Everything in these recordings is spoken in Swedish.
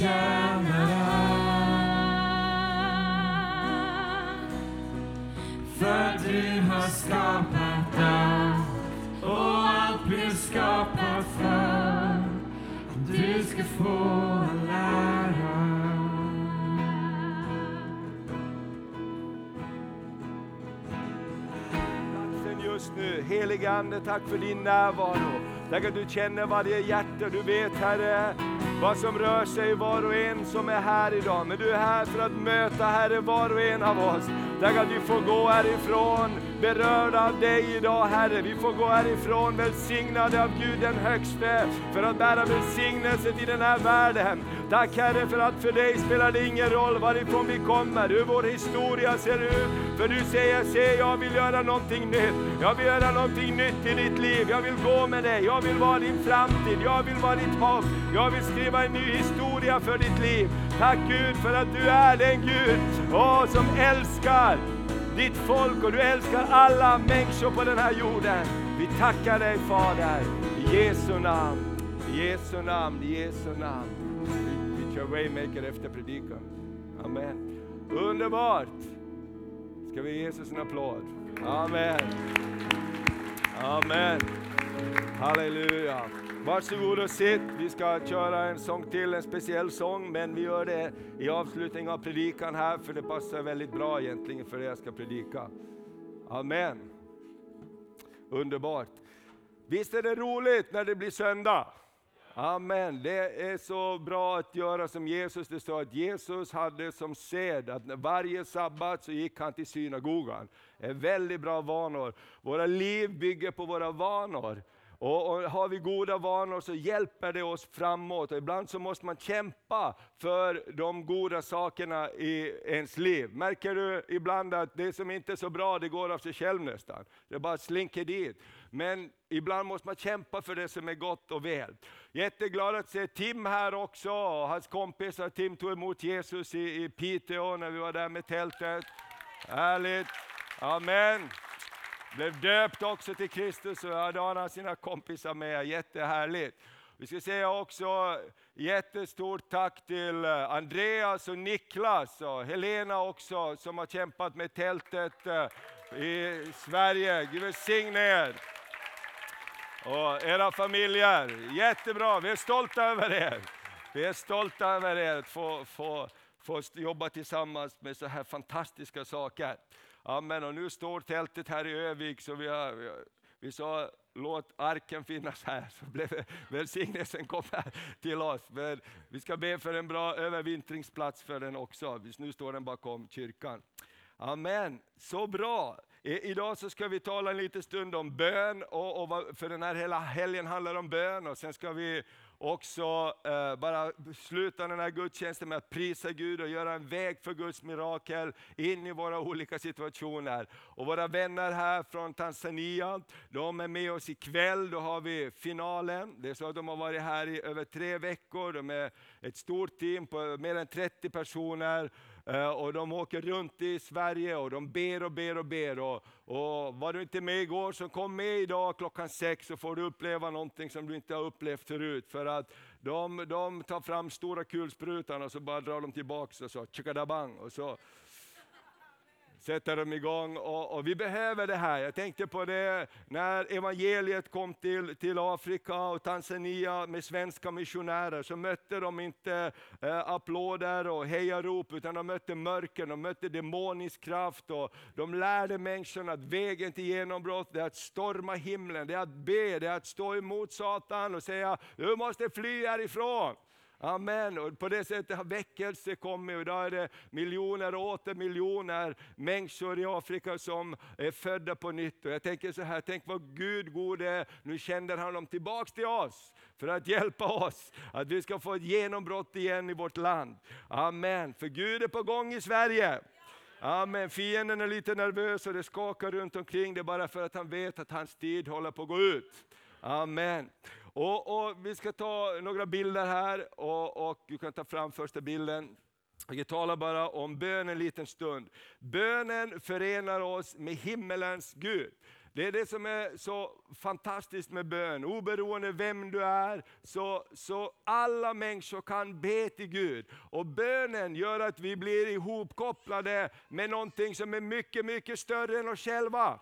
förtjänar allt. För du har skapat allt och allt blev skapat för att du ska få lära platsen just nu. Helige Ande, tack för din närvaro. Tack att du känner varje hjärta. Du vet Herre vad som rör sig i var och en som är här idag. Men du är här för att möta Herre var och en av oss. Tack att vi får gå härifrån berörda av dig idag Herre. Vi får gå härifrån välsignade av Gud den högste för att bära välsignelse till den här världen. Tack Herre för att för dig spelar det ingen roll varifrån vi kommer, hur vår historia ser ut. För du säger, se jag vill göra någonting nytt. Jag vill göra någonting nytt i ditt liv. Jag vill gå med dig, jag vill vara din framtid, jag vill vara ditt hopp. Jag vill skriva en ny historia för ditt liv. Tack Gud för att du är den Gud åh, som älskar ditt folk och du älskar alla människor på den här jorden. Vi tackar dig Fader, i Jesu namn, i Jesu namn, i Jesu namn. Kör Waymaker efter predikan. Amen. Underbart! Ska vi ge Jesus en applåd? Amen. Amen. Halleluja. Varsågod och sitt. Vi ska köra en sång till, en speciell sång, men vi gör det i avslutning av predikan här, för det passar väldigt bra egentligen för det jag ska predika. Amen. Underbart. Visst är det roligt när det blir söndag? Amen. Det är så bra att göra som Jesus. Det står att Jesus hade som sed att varje sabbat så gick han till synagogan. Det är väldigt bra vanor. Våra liv bygger på våra vanor. Och, och Har vi goda vanor så hjälper det oss framåt. Och ibland så måste man kämpa för de goda sakerna i ens liv. Märker du ibland att det som inte är så bra, det går av sig själv nästan. Det bara slinker dit. Men ibland måste man kämpa för det som är gott och väl. Jätteglad att se Tim här också, och hans kompisar. Tim tog emot Jesus i, i Piteå när vi var där med tältet. Härligt. Amen. Blev döpt också till Kristus och hade han sina kompisar med. Jättehärligt. Vi ska säga också jättestort tack till Andreas och Niklas och Helena också som har kämpat med tältet eh, i Sverige. Gud välsigne er. Och era familjer, jättebra. Vi är stolta över er. Vi är stolta över er att få, få, få jobba tillsammans med så här fantastiska saker. Amen. Och nu står tältet här i Övik, så vi, har, vi, vi sa låt arken finnas här, så blev välsignelsen kom till oss. Men vi ska be för en bra övervintringsplats för den också. Nu står den bakom kyrkan. Amen, så bra. I, idag så ska vi tala en liten stund om bön, och, och, för den här hela helgen handlar om bön. Och sen ska vi också eh, bara sluta den här gudstjänsten med att prisa Gud och göra en väg för Guds mirakel in i våra olika situationer. Och våra vänner här från Tanzania, de är med oss ikväll. Då har vi finalen. Det är så att de har varit här i över tre veckor. De är ett stort team på mer än 30 personer. Eh, och de åker runt i Sverige och de ber och ber och ber. Och, och var du inte med igår så kom med idag klockan sex så får du uppleva någonting som du inte har upplevt förut. För att de, de tar fram stora kulsprutan och så bara drar de tillbaka och så tjukadabang. Och så sätter dem igång. Och, och, vi behöver det här. Jag tänkte på det när evangeliet kom till, till Afrika och Tanzania med svenska missionärer, så mötte de inte eh, applåder och hejarop, utan de mötte mörker, de mötte demonisk kraft. Och de lärde människorna att vägen till genombrott är att storma himlen, det är att be, det är att stå emot Satan och säga, du måste fly härifrån. Amen. Och på det sättet har väckelse kommit och idag är det miljoner och åter miljoner människor i Afrika som är födda på nytt. Och jag tänker så här, tänk vad Gud god är. Nu sänder han dem tillbaks till oss för att hjälpa oss, att vi ska få ett genombrott igen i vårt land. Amen. För Gud är på gång i Sverige. Amen. Fienden är lite nervös och det skakar runt omkring. Det är bara för att han vet att hans tid håller på att gå ut. Amen. Och, och, vi ska ta några bilder här och, och du kan ta fram första bilden. Jag talar bara om bön en liten stund. Bönen förenar oss med himmelens Gud. Det är det som är så fantastiskt med bön. Oberoende vem du är, så, så alla människor kan be till Gud. Och bönen gör att vi blir ihopkopplade med någonting som är mycket, mycket större än oss själva.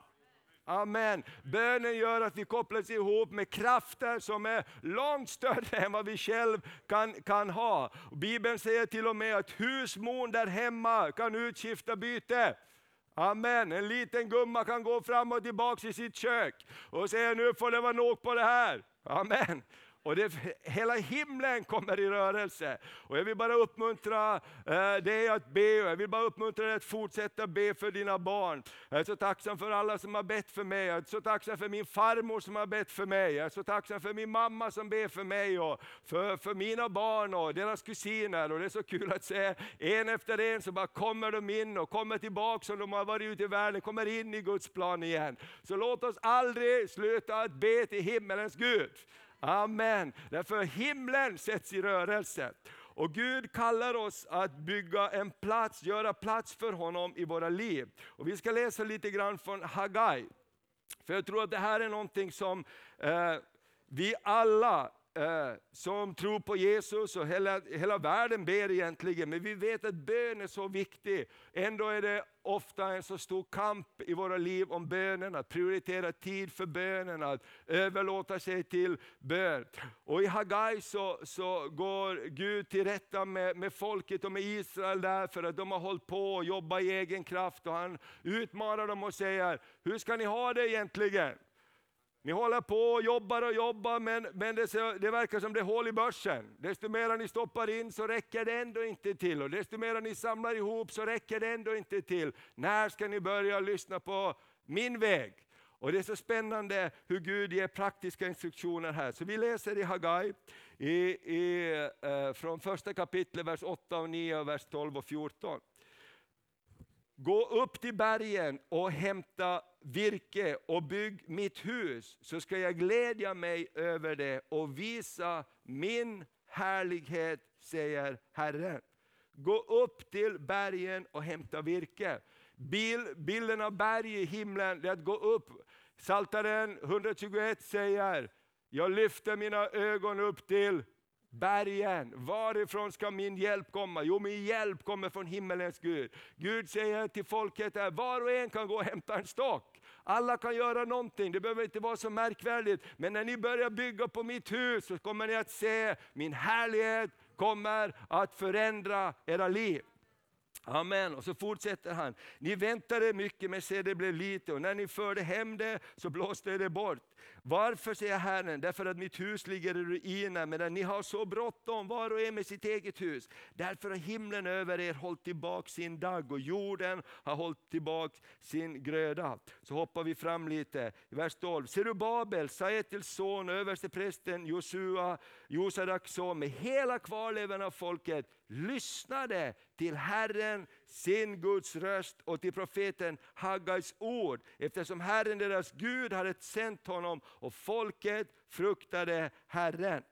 Amen. Bönen gör att vi kopplas ihop med krafter som är långt större än vad vi själv kan, kan ha. Bibeln säger till och med att husmon där hemma kan utskifta byte. Amen. En liten gumma kan gå fram och tillbaka i sitt kök och säga nu får det vara nog på det här. Amen. Och det, hela himlen kommer i rörelse. Och jag vill bara uppmuntra eh, dig att be, och jag vill bara uppmuntra dig att fortsätta be för dina barn. Jag är så tacksam för alla som har bett för mig, jag är så tacksam för min farmor som har bett för mig, jag är så tacksam för min mamma som ber för mig, och för, för mina barn och deras kusiner. Och det är så kul att se, en efter en så bara kommer de in och kommer tillbaka som de har varit ute i världen, kommer in i Guds plan igen. Så låt oss aldrig sluta att be till himmelens Gud. Amen. Därför himlen sätts i rörelse. Och Gud kallar oss att bygga en plats, göra plats för honom i våra liv. Och vi ska läsa lite grann från Hagai. För jag tror att det här är någonting som eh, vi alla Eh, som tror på Jesus och hela, hela världen ber egentligen, men vi vet att bön är så viktig. Ändå är det ofta en så stor kamp i våra liv om bönen, att prioritera tid för bönen, att överlåta sig till bön. Och i Hagai så, så går Gud till rätta med, med folket och med Israel där, för att de har hållit på och jobbat i egen kraft. Och han utmanar dem och säger, hur ska ni ha det egentligen? Ni håller på och jobbar och jobbar, men, men det, det, verkar som det är hål i börsen. Desto mer ni stoppar in så räcker det ändå inte till. Och desto mer ni samlar ihop så räcker det ändå inte till. När ska ni börja lyssna på min väg? Och Det är så spännande hur Gud ger praktiska instruktioner här. Så vi läser i Hagai, i, i, eh, från första kapitlet, vers 8 och 9, och vers 12 och 14. Gå upp till bergen och hämta virke och bygg mitt hus, så ska jag glädja mig över det och visa min härlighet, säger Herren. Gå upp till bergen och hämta virke. bilden av berg i himlen, är att gå upp. Saltaren 121 säger, jag lyfter mina ögon upp till bergen. Varifrån ska min hjälp komma? Jo, min hjälp kommer från himmelens Gud. Gud säger till folket här, var och en kan gå och hämta en stock. Alla kan göra någonting, det behöver inte vara så märkvärdigt. Men när ni börjar bygga på mitt hus så kommer ni att se min härlighet kommer att förändra era liv. Amen. Och så fortsätter han. Ni väntade mycket men se det blev lite och när ni förde hem det så blåste det bort. Varför säger Herren? Därför att mitt hus ligger i ruiner medan ni har så bråttom var och en med sitt eget hus. Därför har himlen över er hållit tillbaka sin dag och jorden har hållit tillbaka sin gröda. Så hoppar vi fram lite. I vers 12. Serubabel, Saetils son, översteprästen Josua, Josadaks son med hela kvarlevan av folket lyssnade till Herren, sin Guds röst och till profeten Haggais ord, eftersom Herren deras Gud hade sänt honom och folket fruktade Herren.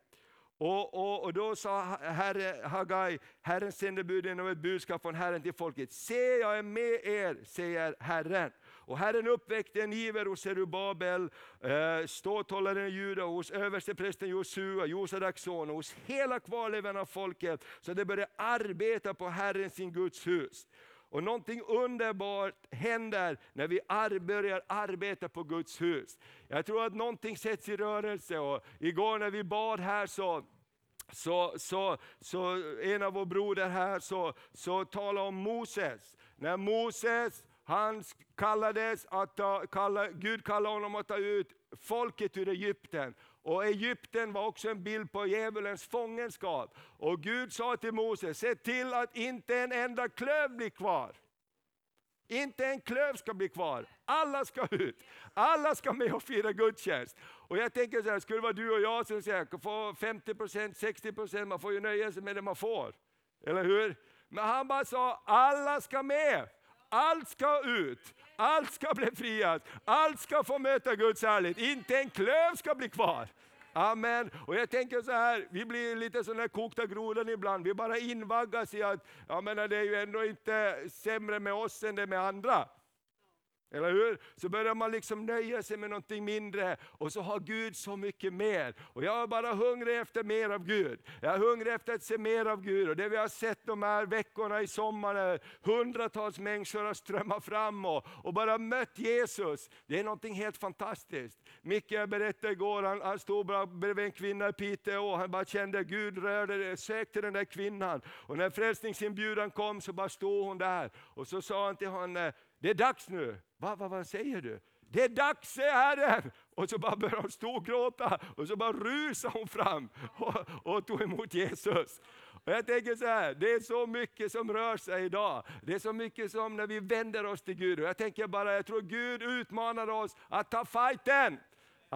Och, och, och då sa herre, Hagai, Herren sände buden och ett budskap från Herren till folket. Se, jag är med er, säger Herren. Och Herren uppväckte en iver hos Zerubabel, eh, ståthållaren i Juda, hos översteprästen Josua, Josadaks son, och hos hela kvarlevan av folket, så de började arbeta på Herren sin Guds hus. Och någonting underbart händer när vi ar börjar arbeta på Guds hus. Jag tror att någonting sätts i rörelse. Och igår när vi bad här så så, så, så en av våra broder här så, så talade om Moses. När Moses han kallades att ta, kalla, Gud kallade honom att ta ut folket ur Egypten. Och Egypten var också en bild på djävulens fångenskap. Och Gud sa till Moses, se till att inte en enda klöv blir kvar. Inte en klöv ska bli kvar. Alla ska ut. Alla ska med och fira gudstjänst. Och jag tänker så här, skulle det vara du och jag som säger, få 50% 60% man får ju nöja sig med det man får. Eller hur? Men han bara sa, alla ska med. Allt ska ut. Allt ska bli friat. Allt ska få möta Guds härlighet. Inte en klöv ska bli kvar. Amen. Och jag tänker så här, vi blir lite sådana här kokta grodan ibland. Vi bara invaggas i att jag menar det är ju ändå inte sämre med oss än det med andra. Eller hur? Så börjar man liksom nöja sig med någonting mindre och så har Gud så mycket mer. Och jag är bara hungrig efter mer av Gud. Jag är hungrig efter att se mer av Gud. Och det vi har sett de här veckorna i sommar, hundratals människor har strömmat fram och, och bara mött Jesus. Det är någonting helt fantastiskt. Micke berättade igår, han, han stod bara bredvid en kvinna i Piteå och han bara kände att Gud rörde det, sökte den där kvinnan. Och när frälsningsinbjudan kom så bara stod hon där. Och så sa han till henne, det är dags nu. Va, va, vad säger du? Det är dags, säger Herren. Och så bara började hon storgråta och så bara rusade hon fram och, och tog emot Jesus. Och jag tänker så här, det är så mycket som rör sig idag. Det är så mycket som när vi vänder oss till Gud. Och jag tänker bara, jag tror Gud utmanar oss att ta fighten.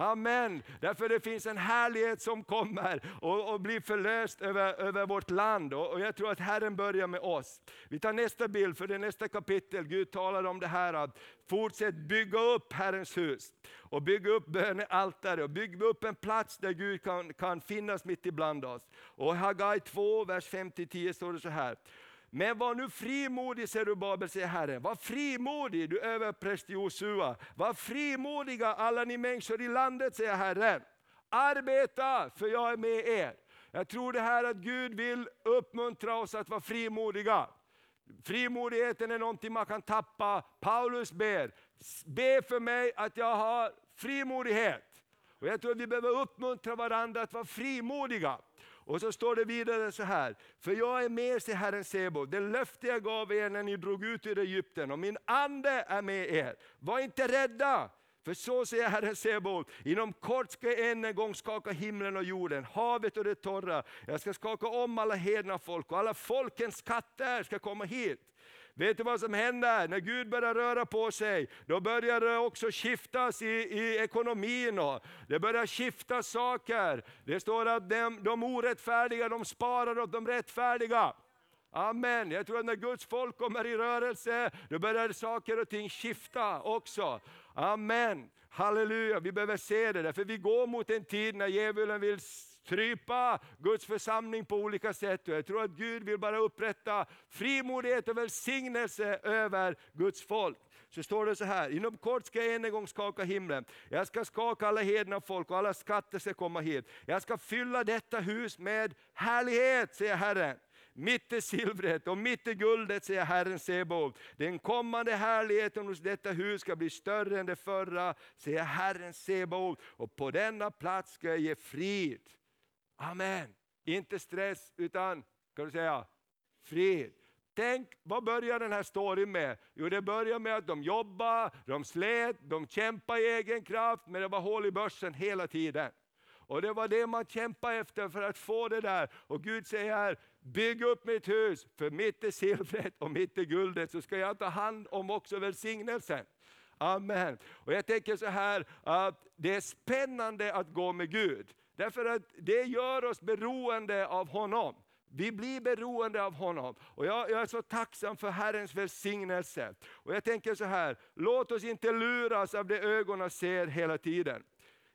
Amen. Därför det finns en härlighet som kommer och, och blir förlöst över, över vårt land. Och, och, jag tror att Herren börjar med oss. Vi tar nästa bild, för det är nästa kapitel. Gud talar om det här att fortsätt bygga upp Herrens hus. Och bygga upp bönealtare och bygga upp en plats där Gud kan, kan finnas mitt ibland oss. Och Hagai 2, vers 5-10 står det så här. Men var nu frimodig, Zerubabel, säger Herren. Var frimodig, du överpräst Josua. Var frimodiga alla ni människor i landet, säger Herren. Arbeta, för jag är med er. Jag tror det här att Gud vill uppmuntra oss att vara frimodiga. Frimodigheten är någonting man kan tappa. Paulus ber, be för mig att jag har frimodighet. Och jag tror att vi behöver uppmuntra varandra att vara frimodiga. Och så står det vidare så här, för jag är med sig Herren Sebo, det löfte jag gav er när ni drog ut ur Egypten, och min ande är med er. Var inte rädda, för så säger Herren Sebaot. inom kort ska jag än en gång skaka himlen och jorden, havet och det torra. Jag ska skaka om alla hedna folk och alla folkens skatter ska komma hit. Vet du vad som händer? När Gud börjar röra på sig, då börjar det också skiftas i, i ekonomin. Och det börjar skifta saker. Det står att de, de orättfärdiga de sparar åt de rättfärdiga. Amen. Jag tror att när Guds folk kommer i rörelse, då börjar saker och ting skifta också. Amen. Halleluja, vi behöver se det, för vi går mot en tid när djävulen vill strypa Guds församling på olika sätt. Och jag tror att Gud vill bara upprätta frimodighet och välsignelse över Guds folk. Så står det så här, inom kort ska jag än en gång skaka himlen. Jag ska skaka alla hedna folk och alla skatter ska komma hit. Jag ska fylla detta hus med härlighet, säger Herren mitt i silvret och mitt i guldet, säger Herren Sebaot. Den kommande härligheten hos detta hus ska bli större än det förra, säger Herren Sebaot. Och på denna plats ska jag ge frid. Amen. Inte stress, utan kan du säga frid. Tänk, vad börjar den här storyn med? Jo, det börjar med att de jobbade, de slet, de kämpade i egen kraft, men det var hål i börsen hela tiden. Och det var det man kämpade efter för att få det där. Och Gud säger här, bygg upp mitt hus, för mitt är silvret och mitt är guldet, så ska jag ta hand om också välsignelsen. Amen. Och jag tänker så här, att det är spännande att gå med Gud. Därför att det gör oss beroende av honom. Vi blir beroende av honom. Och jag, jag, är så tacksam för Herrens välsignelse. Och jag tänker så här, låt oss inte luras av det ögonen ser hela tiden.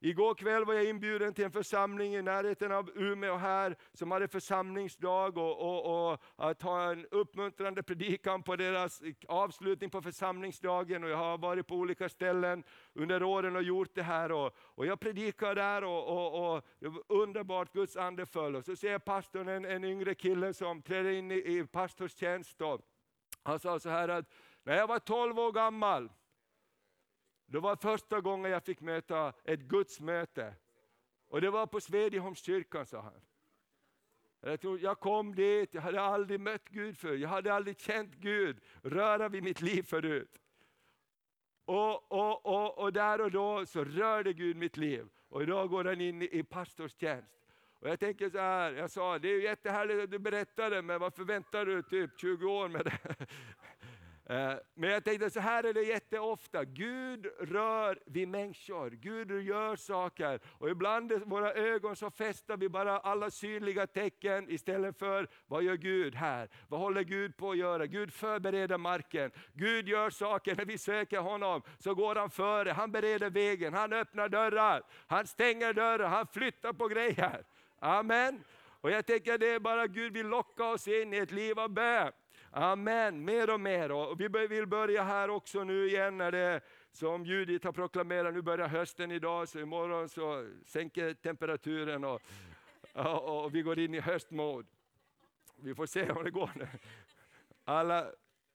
Igår kväll var jag inbjuden till en församling i närheten av Umeå här, som hade församlingsdag och, och, och att ha en uppmuntrande predikan på deras avslutning på församlingsdagen. Och jag har varit på olika ställen under åren och gjort det här. Och, och jag predikar där och, och, och det var underbart, Guds ande föll. Och så ser jag pastorn, en, en yngre kille som träder in i, i pastorstjänst. Och han sa så här att, när jag var 12 år gammal, det var första gången jag fick möta ett gudsmöte. Och det var på Svedjeholmskyrkan, sa han. Jag, tror, jag kom dit, jag hade aldrig mött Gud förut, jag hade aldrig känt Gud röra vid mitt liv förut. Och, och, och, och där och då så rörde Gud mitt liv. Och idag går han in i pastorstjänst. Och jag tänker så här, jag sa, det är jättehärligt att du berättade, men varför väntar du typ 20 år med det? Eh, men jag tänkte så här är det jätteofta, Gud rör vid människor, Gud gör saker. Och ibland i våra ögon så fäster vi bara alla synliga tecken istället för, vad gör Gud här? Vad håller Gud på att göra? Gud förbereder marken, Gud gör saker, när vi söker honom så går han före, han bereder vägen, han öppnar dörrar, han stänger dörrar, han flyttar på grejer. Amen. Och jag tänker det är bara Gud vill locka oss in i ett liv av bön. Amen, mer och mer. Och vi vill börja här också nu igen när det som Judit har proklamerat, nu börjar hösten idag, så imorgon så sänker temperaturen och, och, och vi går in i höstmode. Vi får se om det går. Alla,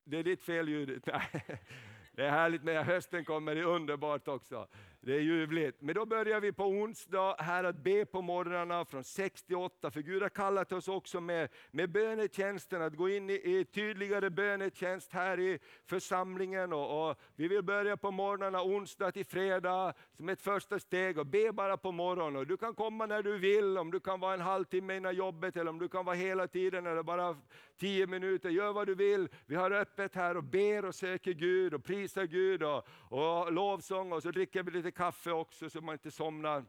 det är ditt fel Judit. Det är härligt med hösten kommer, det är underbart också. Det är ljuvligt. Men då börjar vi på onsdag här att be på morgnarna från 6 till 8, för Gud har kallat oss också med, med bönetjänsten, att gå in i, i tydligare bönetjänst här i församlingen. Och, och, vi vill börja på morgnarna onsdag till fredag som ett första steg och be bara på morgonen. Och du kan komma när du vill, om du kan vara en halvtimme innan jobbet eller om du kan vara hela tiden eller bara tio minuter. Gör vad du vill. Vi har öppet här och ber och söker Gud och prisar Gud och, och lovsång och så dricker vi lite kaffe också så man inte somnar.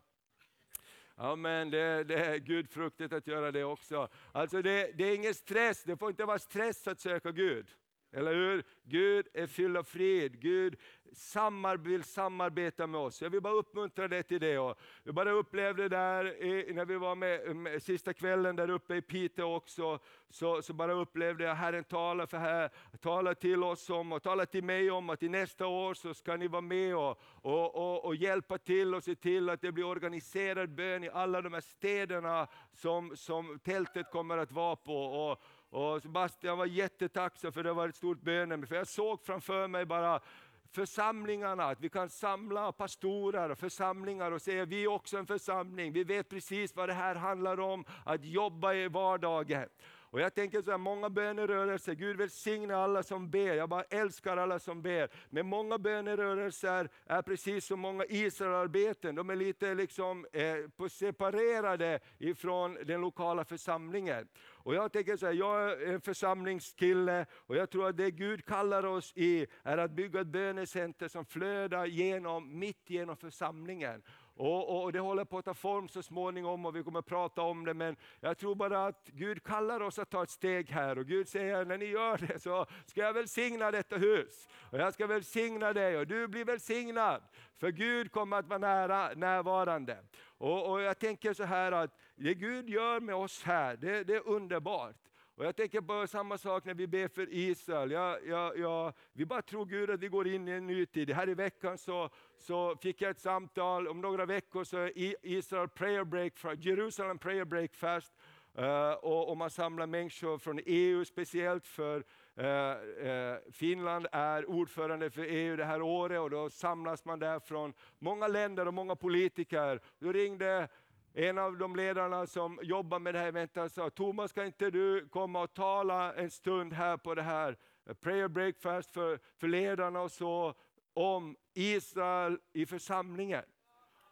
Amen, det, det är gudfruktigt att göra det också. Alltså det, det är ingen stress, det får inte vara stress att söka Gud. Eller hur? Gud är fylld av frid. Gud samar, vill samarbeta med oss. Jag vill bara uppmuntra dig till det. Och vi bara upplevde där när vi var med, med sista kvällen där uppe i Piteå också, så, så bara upplevde jag Herren tala, för här, tala till oss om, och tala till mig om att i nästa år så ska ni vara med och, och, och, och hjälpa till och se till att det blir organiserad bön i alla de här städerna som, som tältet kommer att vara på. Och, och Sebastian var jättetacksam för det var ett stort bönämne, för jag såg framför mig bara församlingarna, att vi kan samla pastorer och församlingar och säga vi är också en församling, vi vet precis vad det här handlar om, att jobba i vardagen. Och jag tänker så här, många bönerörelser, Gud välsigne alla som ber, jag bara älskar alla som ber. Men många bönerörelser är precis som många Israelarbeten, de är lite liksom, eh, separerade ifrån den lokala församlingen. Och jag tänker så här, jag är en församlingskille och jag tror att det Gud kallar oss i är att bygga ett bönecenter som flödar genom, mitt genom församlingen. Och, och, Det håller på att ta form så småningom och vi kommer att prata om det, men jag tror bara att Gud kallar oss att ta ett steg här. Och Gud säger, när ni gör det så ska jag välsigna detta hus. Och jag ska välsigna dig och du blir välsignad. För Gud kommer att vara nära, närvarande. Och, och Jag tänker så här att det Gud gör med oss här, det, det är underbart. Och jag tänker på samma sak när vi ber för Israel. Ja, ja, ja, vi bara tror Gud att vi går in i en ny tid. Här i veckan så, så fick jag ett samtal, om några veckor så är Israel prayer break, Jerusalem prayer breakfast. Uh, och, och, man samlar människor från EU speciellt för uh, uh, Finland är ordförande för EU det här året och då samlas man där från många länder och många politiker. Då ringde en av de ledarna som jobbar med det här eventet sa, Thomas kan inte du komma och tala en stund här på det här prayer breakfast för, för ledarna och så, om Israel i församlingen.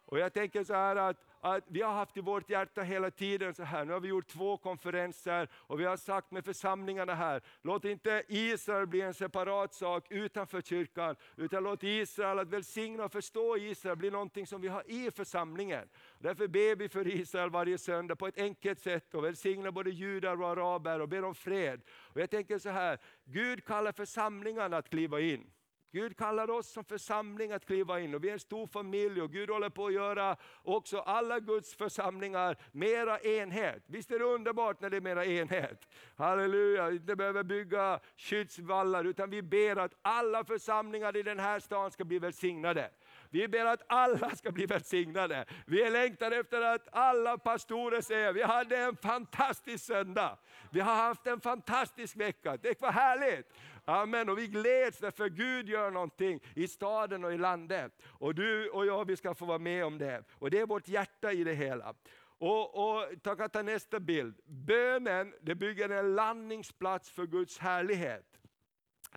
Och jag tänker så här att att vi har haft i vårt hjärta hela tiden så här, nu har vi gjort två konferenser och vi har sagt med församlingarna här, låt inte Israel bli en separat sak utanför kyrkan, utan låt Israel, att välsigna och förstå Israel, bli någonting som vi har i församlingen. Därför ber vi för Israel varje söndag på ett enkelt sätt och välsignar både judar och araber och ber om fred. Och jag tänker så här, Gud kallar församlingarna att kliva in. Gud kallar oss som församling att kliva in och vi är en stor familj och Gud håller på att göra också alla Guds församlingar mera enhet. Visst är det underbart när det är mera enhet? Halleluja, vi inte behöver bygga skyddsvallar utan vi ber att alla församlingar i den här stan ska bli välsignade. Vi ber att alla ska bli välsignade. Vi är efter att alla pastorer säger, vi hade en fantastisk söndag. Vi har haft en fantastisk vecka, det var härligt. Amen. Och vi gläds därför Gud gör någonting i staden och i landet. Och du och jag, vi ska få vara med om det. Och det är vårt hjärta i det hela. Och, och ta, ta nästa bild. Bönen det bygger en landningsplats för Guds härlighet.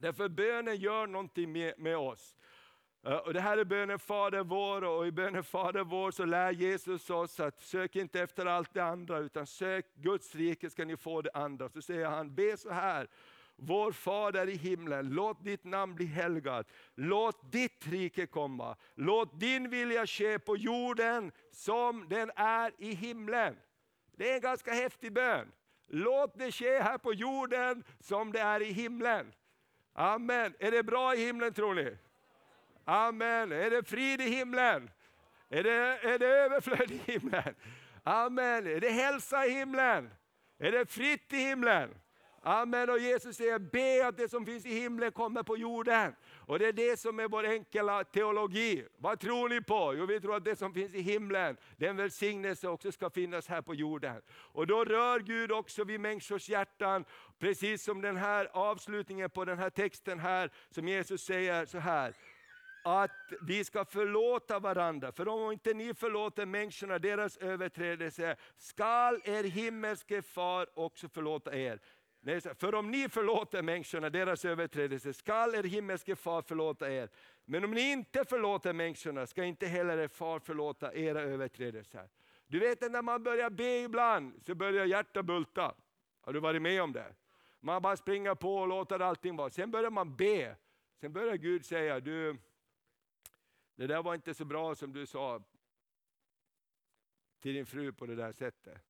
Därför bönen gör någonting med, med oss. Eh, och det här är bönen Fader vår och i bönen Fader vår så lär Jesus oss att sök inte efter allt det andra utan sök Guds rike ska ni få det andra. Så säger han, be så här. Vår Fader i himlen, låt ditt namn bli helgat. Låt ditt rike komma. Låt din vilja ske på jorden som den är i himlen. Det är en ganska häftig bön. Låt det ske här på jorden som det är i himlen. Amen. Är det bra i himlen tror ni? Amen. Är det frid i himlen? Är det, är det överflöd i himlen? Amen. Är det hälsa i himlen? Är det fritt i himlen? Amen. Och Jesus säger, be att det som finns i himlen kommer på jorden. Och det är det som är vår enkla teologi. Vad tror ni på? Jo, vi tror att det som finns i himlen, den välsignelse också ska finnas här på jorden. Och då rör Gud också vid människors hjärtan, precis som den här avslutningen på den här texten här, som Jesus säger så här att vi ska förlåta varandra. För om inte ni förlåter människorna deras överträdelser, skall er himmelske far också förlåta er. För om ni förlåter människorna deras överträdelser, skall er himmelske far förlåta er. Men om ni inte förlåter människorna, ska inte heller er far förlåta era överträdelser. Du vet när man börjar be ibland, så börjar hjärtat bulta. Har du varit med om det? Man bara springer på och låter allting vara. Sen börjar man be. Sen börjar Gud säga, du, det där var inte så bra som du sa till din fru på det där sättet.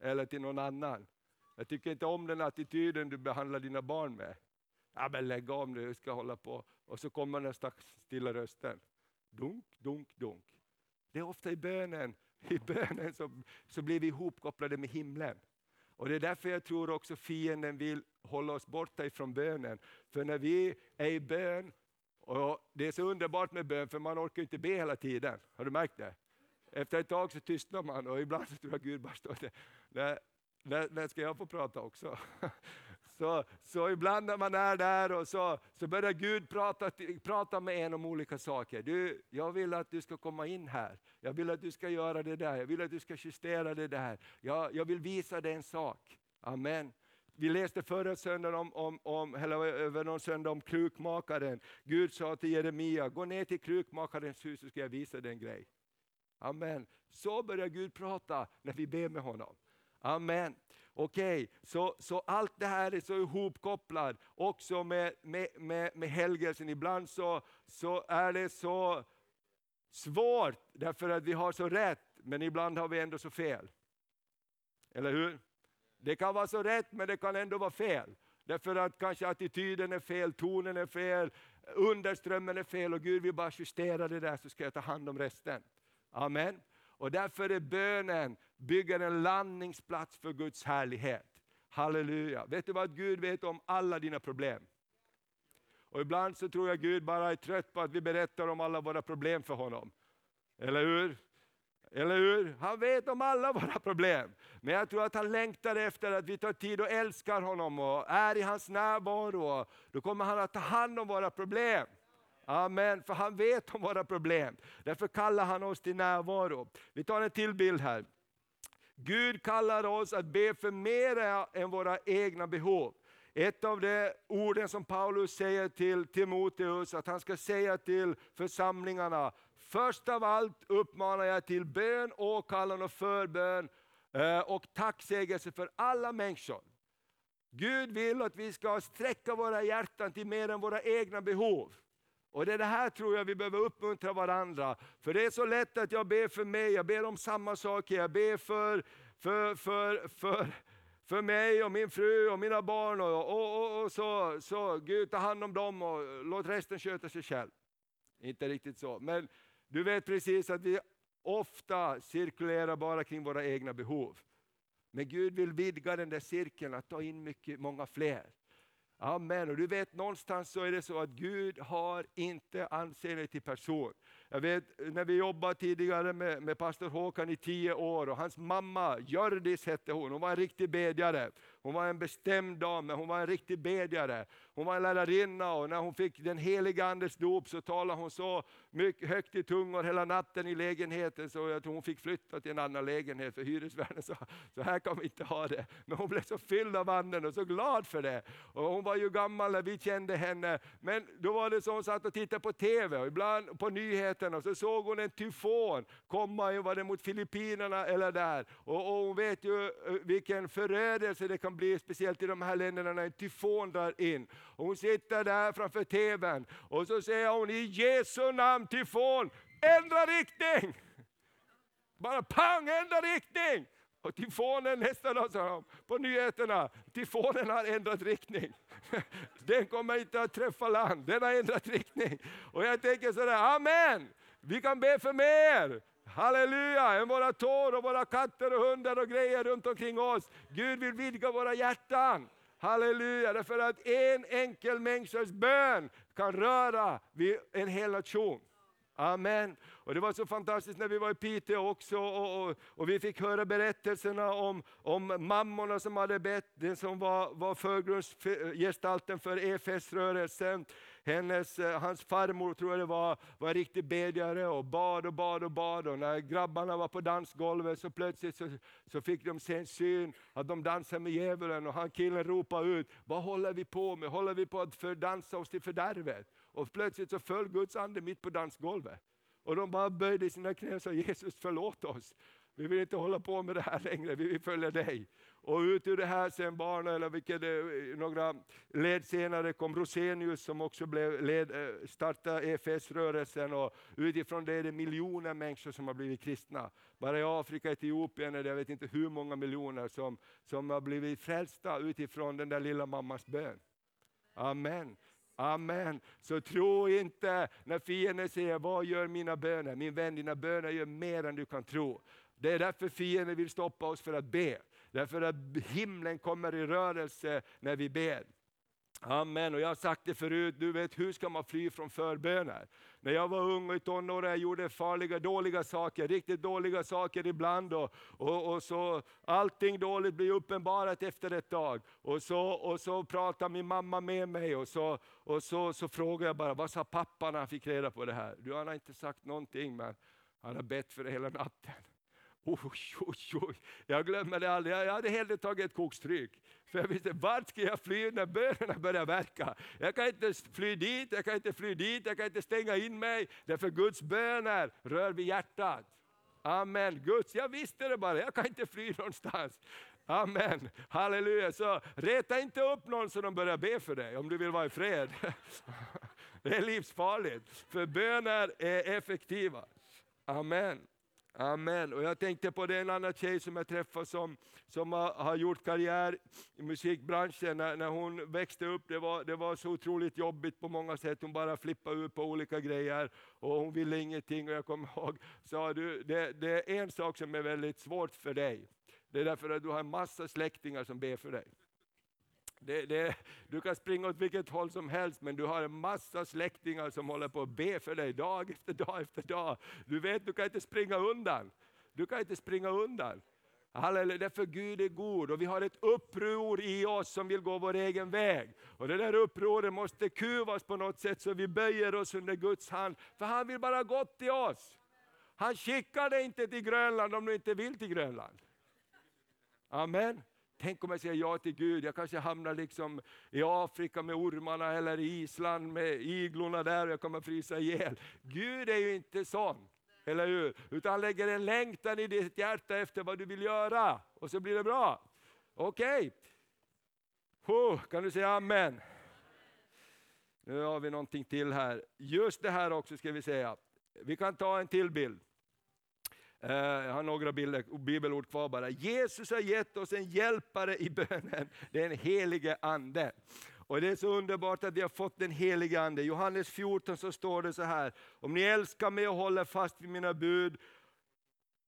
Eller till någon annan. Jag tycker inte om den attityden du behandlar dina barn med. Ja, men lägg av nu, jag ska hålla på. Och så kommer nästa stilla rösten. Dunk, dunk, dunk. Det är ofta i bönen, i bönen så, så blir vi ihopkopplade med himlen. Och Det är därför jag tror också fienden vill hålla oss borta ifrån bönen. För när vi är i bön och Det är så underbart med bön, för man orkar inte be hela tiden. Har du märkt det? Efter ett tag så tystnar man och ibland så tror jag Gud bara står där. När, ska jag få prata också? Så, så ibland när man är där och så, så börjar Gud prata, prata med en om olika saker. Du, jag vill att du ska komma in här. Jag vill att du ska göra det där. Jag vill att du ska justera det där. Jag, jag vill visa dig en sak. Amen. Vi läste förra söndagen om, om, om, eller över någon söndag om krukmakaren. Gud sa till Jeremia, gå ner till krukmakarens hus så ska jag visa dig en grej. Amen. Så börjar Gud prata när vi ber med honom. Amen. Okej, okay. så, så allt det här är så ihopkopplat också med, med, med, med helgelsen. Ibland så, så är det så svårt därför att vi har så rätt, men ibland har vi ändå så fel. Eller hur? Det kan vara så rätt, men det kan ändå vara fel. Därför att kanske attityden är fel, tonen är fel, underströmmen är fel och Gud vill bara justera det där så ska jag ta hand om resten. Amen. Och därför är bönen bygger en landningsplats för Guds härlighet. Halleluja. Vet du vad Gud vet om alla dina problem? Och ibland så tror jag Gud bara är trött på att vi berättar om alla våra problem för honom. Eller hur? Eller hur? Han vet om alla våra problem. Men jag tror att han längtar efter att vi tar tid och älskar honom och är i hans närvaro. Då kommer han att ta hand om våra problem. Amen, för han vet om våra problem. Därför kallar han oss till närvaro. Vi tar en till bild här. Gud kallar oss att be för mer än våra egna behov. Ett av de orden som Paulus säger till Timoteus, att han ska säga till församlingarna, först av allt uppmanar jag till bön, åkallan och förbön eh, och tacksägelse för alla människor. Gud vill att vi ska sträcka våra hjärtan till mer än våra egna behov. Och det är det här tror jag vi behöver uppmuntra varandra. För det är så lätt att jag ber för mig, jag ber om samma saker, jag ber för, för, för, för, för mig och min fru och mina barn. Och, och, och, och så, så Gud ta hand om dem och låt resten sköta sig själv. Inte riktigt så, men du vet precis att vi ofta cirkulerar bara kring våra egna behov. Men Gud vill vidga den där cirkeln, att ta in mycket, många fler. Amen. Och du vet någonstans så är det så att Gud har inte anseende till person. Jag vet när vi jobbade tidigare med, med pastor Håkan i tio år och hans mamma, Gördis hette hon, hon var en riktig bedjare. Hon var en bestämd dam, men hon var en riktig bedjare. Hon var en lärarinna och när hon fick den heliga Andes dop så talade hon så mycket, högt i tungor hela natten i lägenheten så jag tror hon fick flytta till en annan lägenhet för hyresvärden sa så här kan vi inte ha det. Men hon blev så fylld av anden och så glad för det. Och hon var ju gammal när vi kände henne. Men då var det så hon satt och tittade på TV och ibland på nyheter, nyheterna och så såg hon en tyfon komma var det mot Filippinerna eller där. Och, och hon vet ju eh, vilken förödelse det kan bli, speciellt i de här länderna när en tyfon drar in. Och hon sitter där framför TVn och så säger hon i Jesu namn tyfon, ändra riktning! Bara pang, ändra riktning! Och tyfonen nästa dag sa de på nyheterna, tyfonen har ändrat riktning. Den kommer inte att träffa land, den har ändrat riktning. Och jag tänker sådär, amen! Vi kan be för mer! Halleluja! Än våra tår och våra katter och hundar och grejer runt omkring oss. Gud vill vidga våra hjärtan. Halleluja, därför att en enkel människas bön kan röra vid en hel nation. Amen. Och Det var så fantastiskt när vi var i Piteå också och, och, och vi fick höra berättelserna om, om mammorna som hade bett, den som var, var förgrundsgestalten för EFS-rörelsen. Hennes, eh, hans farmor tror jag det var, var riktig bedjare och bad och bad och bad. Och när grabbarna var på dansgolvet så plötsligt så, så fick de se en syn att de dansade med djävulen och han killen ropade ut, vad håller vi på med? Håller vi på att fördansa oss till fördärvet? Och plötsligt så föll Guds ande mitt på dansgolvet. Och de bara böjde sina knän och sa Jesus förlåt oss. Vi vill inte hålla på med det här längre, vi vill följa dig. Och ut ur det här sen barn, eller vilket, några led senare kom Rosenius som också blev led, eh, startade EFS-rörelsen och utifrån det är det miljoner människor som har blivit kristna. Bara i Afrika, Etiopien är det jag vet inte hur många miljoner som, som har blivit frälsta utifrån den där lilla mammas bön. Amen. Amen. Så tro inte när fienden säger, vad gör mina böner? Min vän, dina böner gör mer än du kan tro. Det är därför fienden vill stoppa oss för att be. Därför att himlen kommer i rörelse när vi ber. Amen. Och jag har sagt det förut, du vet hur ska man fly från förböner? När jag var ung och i tonåren jag gjorde farliga, dåliga saker, riktigt dåliga saker ibland. Och, och, och så Allting dåligt blir uppenbarat efter ett tag. Och så, och så pratar min mamma med mig och så, och så, så frågar jag bara, vad sa pappa när han fick reda på det här? Du, han har inte sagt någonting men han har bett för det hela natten. Oj, oj, oj. Jag glömmer det aldrig. Jag hade hellre tagit ett kokstryk. För jag visste, vart ska jag fly när bönerna börjar verka? Jag kan inte fly dit, jag kan inte fly dit, jag kan inte stänga in mig. Därför Guds böner rör vid hjärtat. Amen. Guds, jag visste det bara, jag kan inte fly någonstans. Amen. Halleluja. Så reta inte upp någon så de börjar be för dig om du vill vara i fred. Det är livsfarligt. För böner är effektiva. Amen. Amen. Och jag tänkte på det en annan tjej som jag träffade som, som har, har gjort karriär i musikbranschen. När, när hon växte upp, det var, det var så otroligt jobbigt på många sätt. Hon bara flippade ut på olika grejer och hon ville ingenting. Och jag kommer ihåg, sa du, det, det är en sak som är väldigt svårt för dig. Det är därför att du har en massa släktingar som ber för dig. Det, det, du kan springa åt vilket håll som helst, men du har en massa släktingar som håller på att be för dig dag efter dag efter dag. Du vet, du kan inte springa undan. Du kan inte springa undan. Halleluja, därför Gud är god och vi har ett uppror i oss som vill gå vår egen väg. Och det där upproret måste kuvas på något sätt så vi böjer oss under Guds hand. För han vill bara gott till oss. Han skickar dig inte till Grönland om du inte vill till Grönland. Amen. Tänk om jag säger ja till Gud, jag kanske hamnar liksom i Afrika med ormarna eller i Island med iglorna där och jag kommer frysa ihjäl. Gud är ju inte sån, eller hur? Utan han lägger en längtan i ditt hjärta efter vad du vill göra och så blir det bra. Okej, okay. kan du säga amen? Nu har vi någonting till här. Just det här också ska vi säga. Vi kan ta en till bild. Eh, jag har några bilder, bibelord kvar bara. Jesus har gett oss en hjälpare i bönen, den helige Ande. Och Det är så underbart att vi har fått den helige Ande. Johannes 14 så står det så här, om ni älskar mig och håller fast vid mina bud,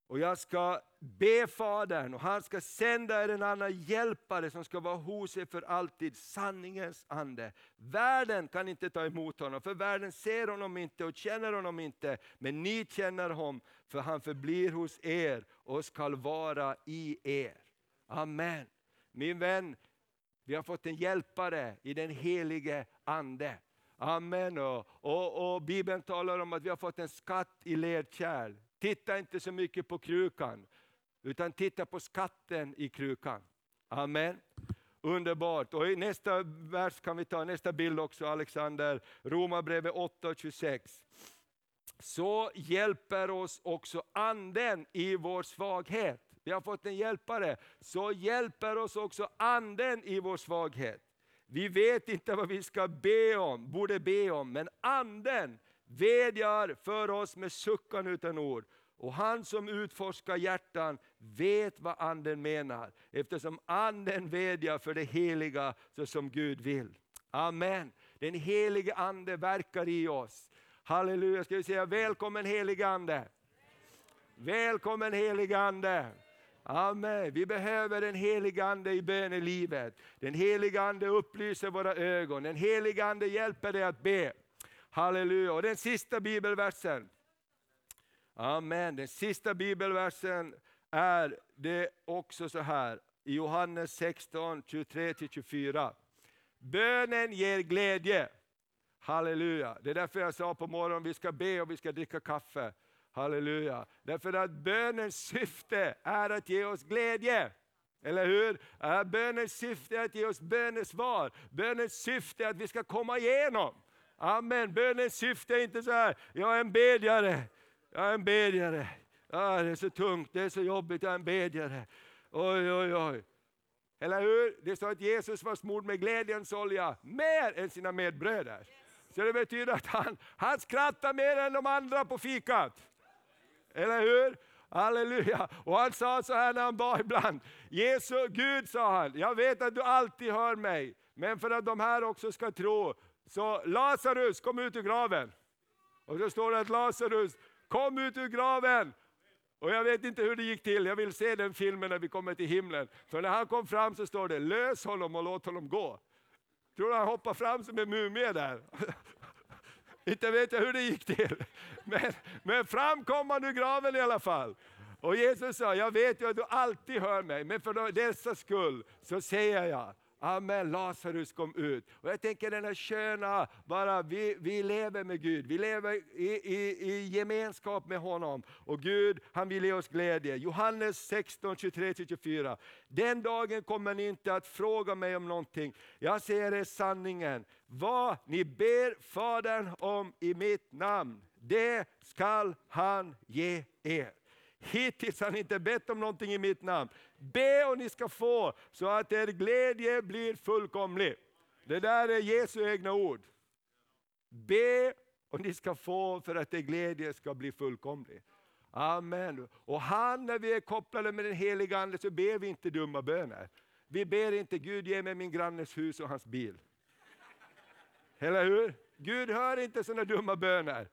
och jag ska be Fadern och han ska sända er en annan hjälpare som ska vara hos er för alltid, sanningens ande. Världen kan inte ta emot honom, för världen ser honom inte och känner honom inte. Men ni känner honom, för han förblir hos er och skall vara i er. Amen. Min vän, vi har fått en hjälpare i den helige Ande. Amen. Och, och, och Bibeln talar om att vi har fått en skatt i ledkärl. Titta inte så mycket på krukan, utan titta på skatten i krukan. Amen. Underbart. Och i nästa vers kan vi ta nästa bild också, Alexander. Romarbrevet 8.26. Så hjälper oss också anden i vår svaghet. Vi har fått en hjälpare. Så hjälper oss också anden i vår svaghet. Vi vet inte vad vi ska be om, borde be om, men anden vädjar för oss med suckan utan ord. Och han som utforskar hjärtan vet vad anden menar, eftersom anden vädjar för det heliga så som Gud vill. Amen. Den helige ande verkar i oss. Halleluja, ska vi säga välkommen helige ande. Välkommen helige ande. Amen. Vi behöver den helige Ande i bönelivet. Den helige Ande upplyser våra ögon. Den helige Ande hjälper dig att be. Halleluja. Och den sista bibelversen. Amen. Den sista bibelversen är det också så här i Johannes 16, 23-24. Bönen ger glädje. Halleluja. Det är därför jag sa på morgonen vi ska be och vi ska dricka kaffe. Halleluja. Därför att bönens syfte är att ge oss glädje. Eller hur? Bönens syfte är att ge oss bönesvar. Bönens syfte är att vi ska komma igenom. Amen. Bönens syfte är inte så här, jag är en bedjare. Jag är en bedjare. Ah, det är så tungt, det är så jobbigt, jag är en bedjare. Oj, oj, oj. Eller hur? Det står att Jesus var smord med glädjens olja, mer än sina medbröder. Så det betyder att han, han skrattar mer än de andra på fikat. Eller hur? Halleluja! Och han sa så här när han bad ibland. Jesus, Gud sa han, jag vet att du alltid hör mig, men för att de här också ska tro, så Lazarus kom ut ur graven. Och så står det att Lazarus kom ut ur graven. Och jag vet inte hur det gick till, jag vill se den filmen när vi kommer till himlen. För när han kom fram så står det, lös honom och låt honom gå. Tror du han hoppade fram som en mumie där? Inte vet jag hur det gick till. Men, men fram kom han ur graven i alla fall. Och Jesus sa, jag vet ju att du alltid hör mig, men för dessa skull så säger jag, Amen, Lazarus kom ut. Och jag tänker den här sköna, bara vi, vi lever med Gud, vi lever i, i, i gemenskap med honom. Och Gud, han vill ge oss glädje. Johannes 16, 23-24. Den dagen kommer ni inte att fråga mig om någonting. Jag säger er sanningen. Vad ni ber Fadern om i mitt namn, det skall han ge er. Hittills har ni inte bett om någonting i mitt namn. Be och ni ska få, så att er glädje blir fullkomlig. Det där är Jesu egna ord. Be och ni ska få för att er glädje ska bli fullkomlig. Amen. Och han, när vi är kopplade med den heliga Ande, så ber vi inte dumma böner. Vi ber inte Gud ge mig min grannes hus och hans bil. Eller hur? Gud hör inte sådana dumma böner.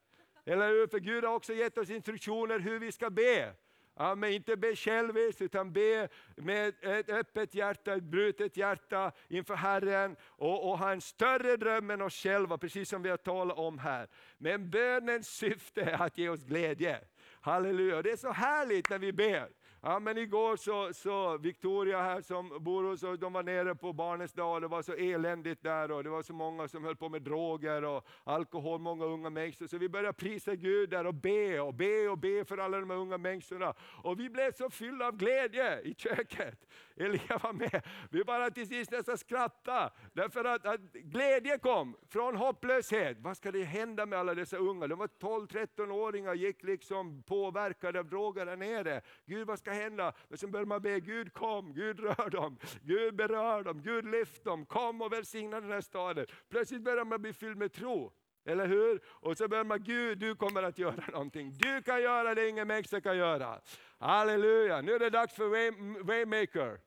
Eller hur? För Gud har också gett oss instruktioner hur vi ska be. Amen. men inte be själviskt, utan be med ett öppet hjärta, ett brutet hjärta inför Herren och, och ha en större dröm än oss själva, precis som vi har talat om här. Men bönens syfte är att ge oss glädje. Halleluja, det är så härligt när vi ber. Ja, men igår så, så Victoria här som bor hos oss, de var nere på barnens dag, det var så eländigt där och det var så många som höll på med droger och alkohol, många unga människor. Så vi började prisa Gud där och be och be och be för alla de här unga människorna. Och vi blev så fyllda av glädje i köket. Elia var med. Vi bara till sist nästan skrattade. Därför att, att glädje kom från hopplöshet. Vad ska det hända med alla dessa unga? De var 12-13-åringar, gick liksom påverkade av droger där nere. Gud vad ska hända? Men sen börjar man be, Gud kom, Gud rör dem, Gud berör dem, Gud lyft dem, kom och välsigna den här staden. Plötsligt börjar man bli fylld med tro. Eller hur? Och så börjar man, Gud du kommer att göra någonting. Du kan göra det ingen människa kan göra. Halleluja, nu är det dags för way, Waymaker.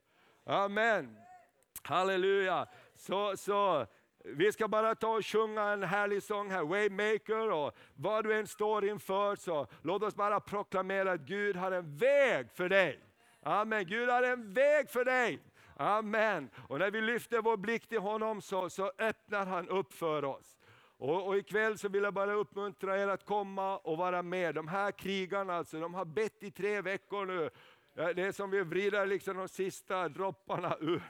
Amen. Halleluja. Så, så, vi ska bara ta och sjunga en härlig sång här, Waymaker, och vad du än står inför, så låt oss bara proklamera att Gud har en väg för dig. Amen, Gud har en väg för dig. Amen. Och när vi lyfter vår blick till honom så, så öppnar han upp för oss. Och, och ikväll så vill jag bara uppmuntra er att komma och vara med. De här krigarna alltså, de har bett i tre veckor nu det är som vi vrider liksom de sista dropparna ur.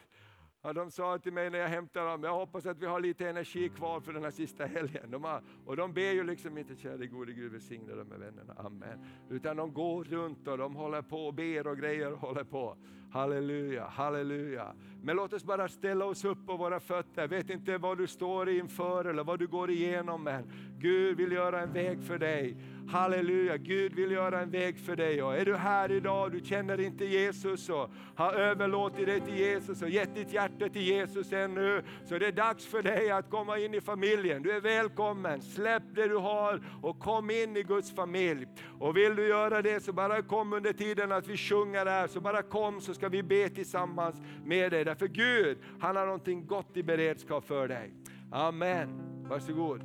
Ja, de sa till mig när jag hämtade dem, jag hoppas att vi har lite energi kvar för den här sista helgen. De har, och de ber ju liksom inte, käre gode Gud välsigne de här vännerna, amen. Utan de går runt och de håller på och ber och grejer och håller på. Halleluja, halleluja. Men låt oss bara ställa oss upp på våra fötter. Vet inte vad du står inför eller vad du går igenom, men Gud vill göra en väg för dig. Halleluja, Gud vill göra en väg för dig. Och är du här idag och du känner inte Jesus och har överlåtit dig till Jesus och gett ditt hjärta till Jesus ännu, så det är dags för dig att komma in i familjen. Du är välkommen, släpp det du har och kom in i Guds familj. Och vill du göra det så bara kom under tiden att vi sjunger här, så bara kom så ska vi be tillsammans med dig. Därför Gud, han har någonting gott i beredskap för dig. Amen. Varsågod.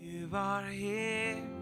You are here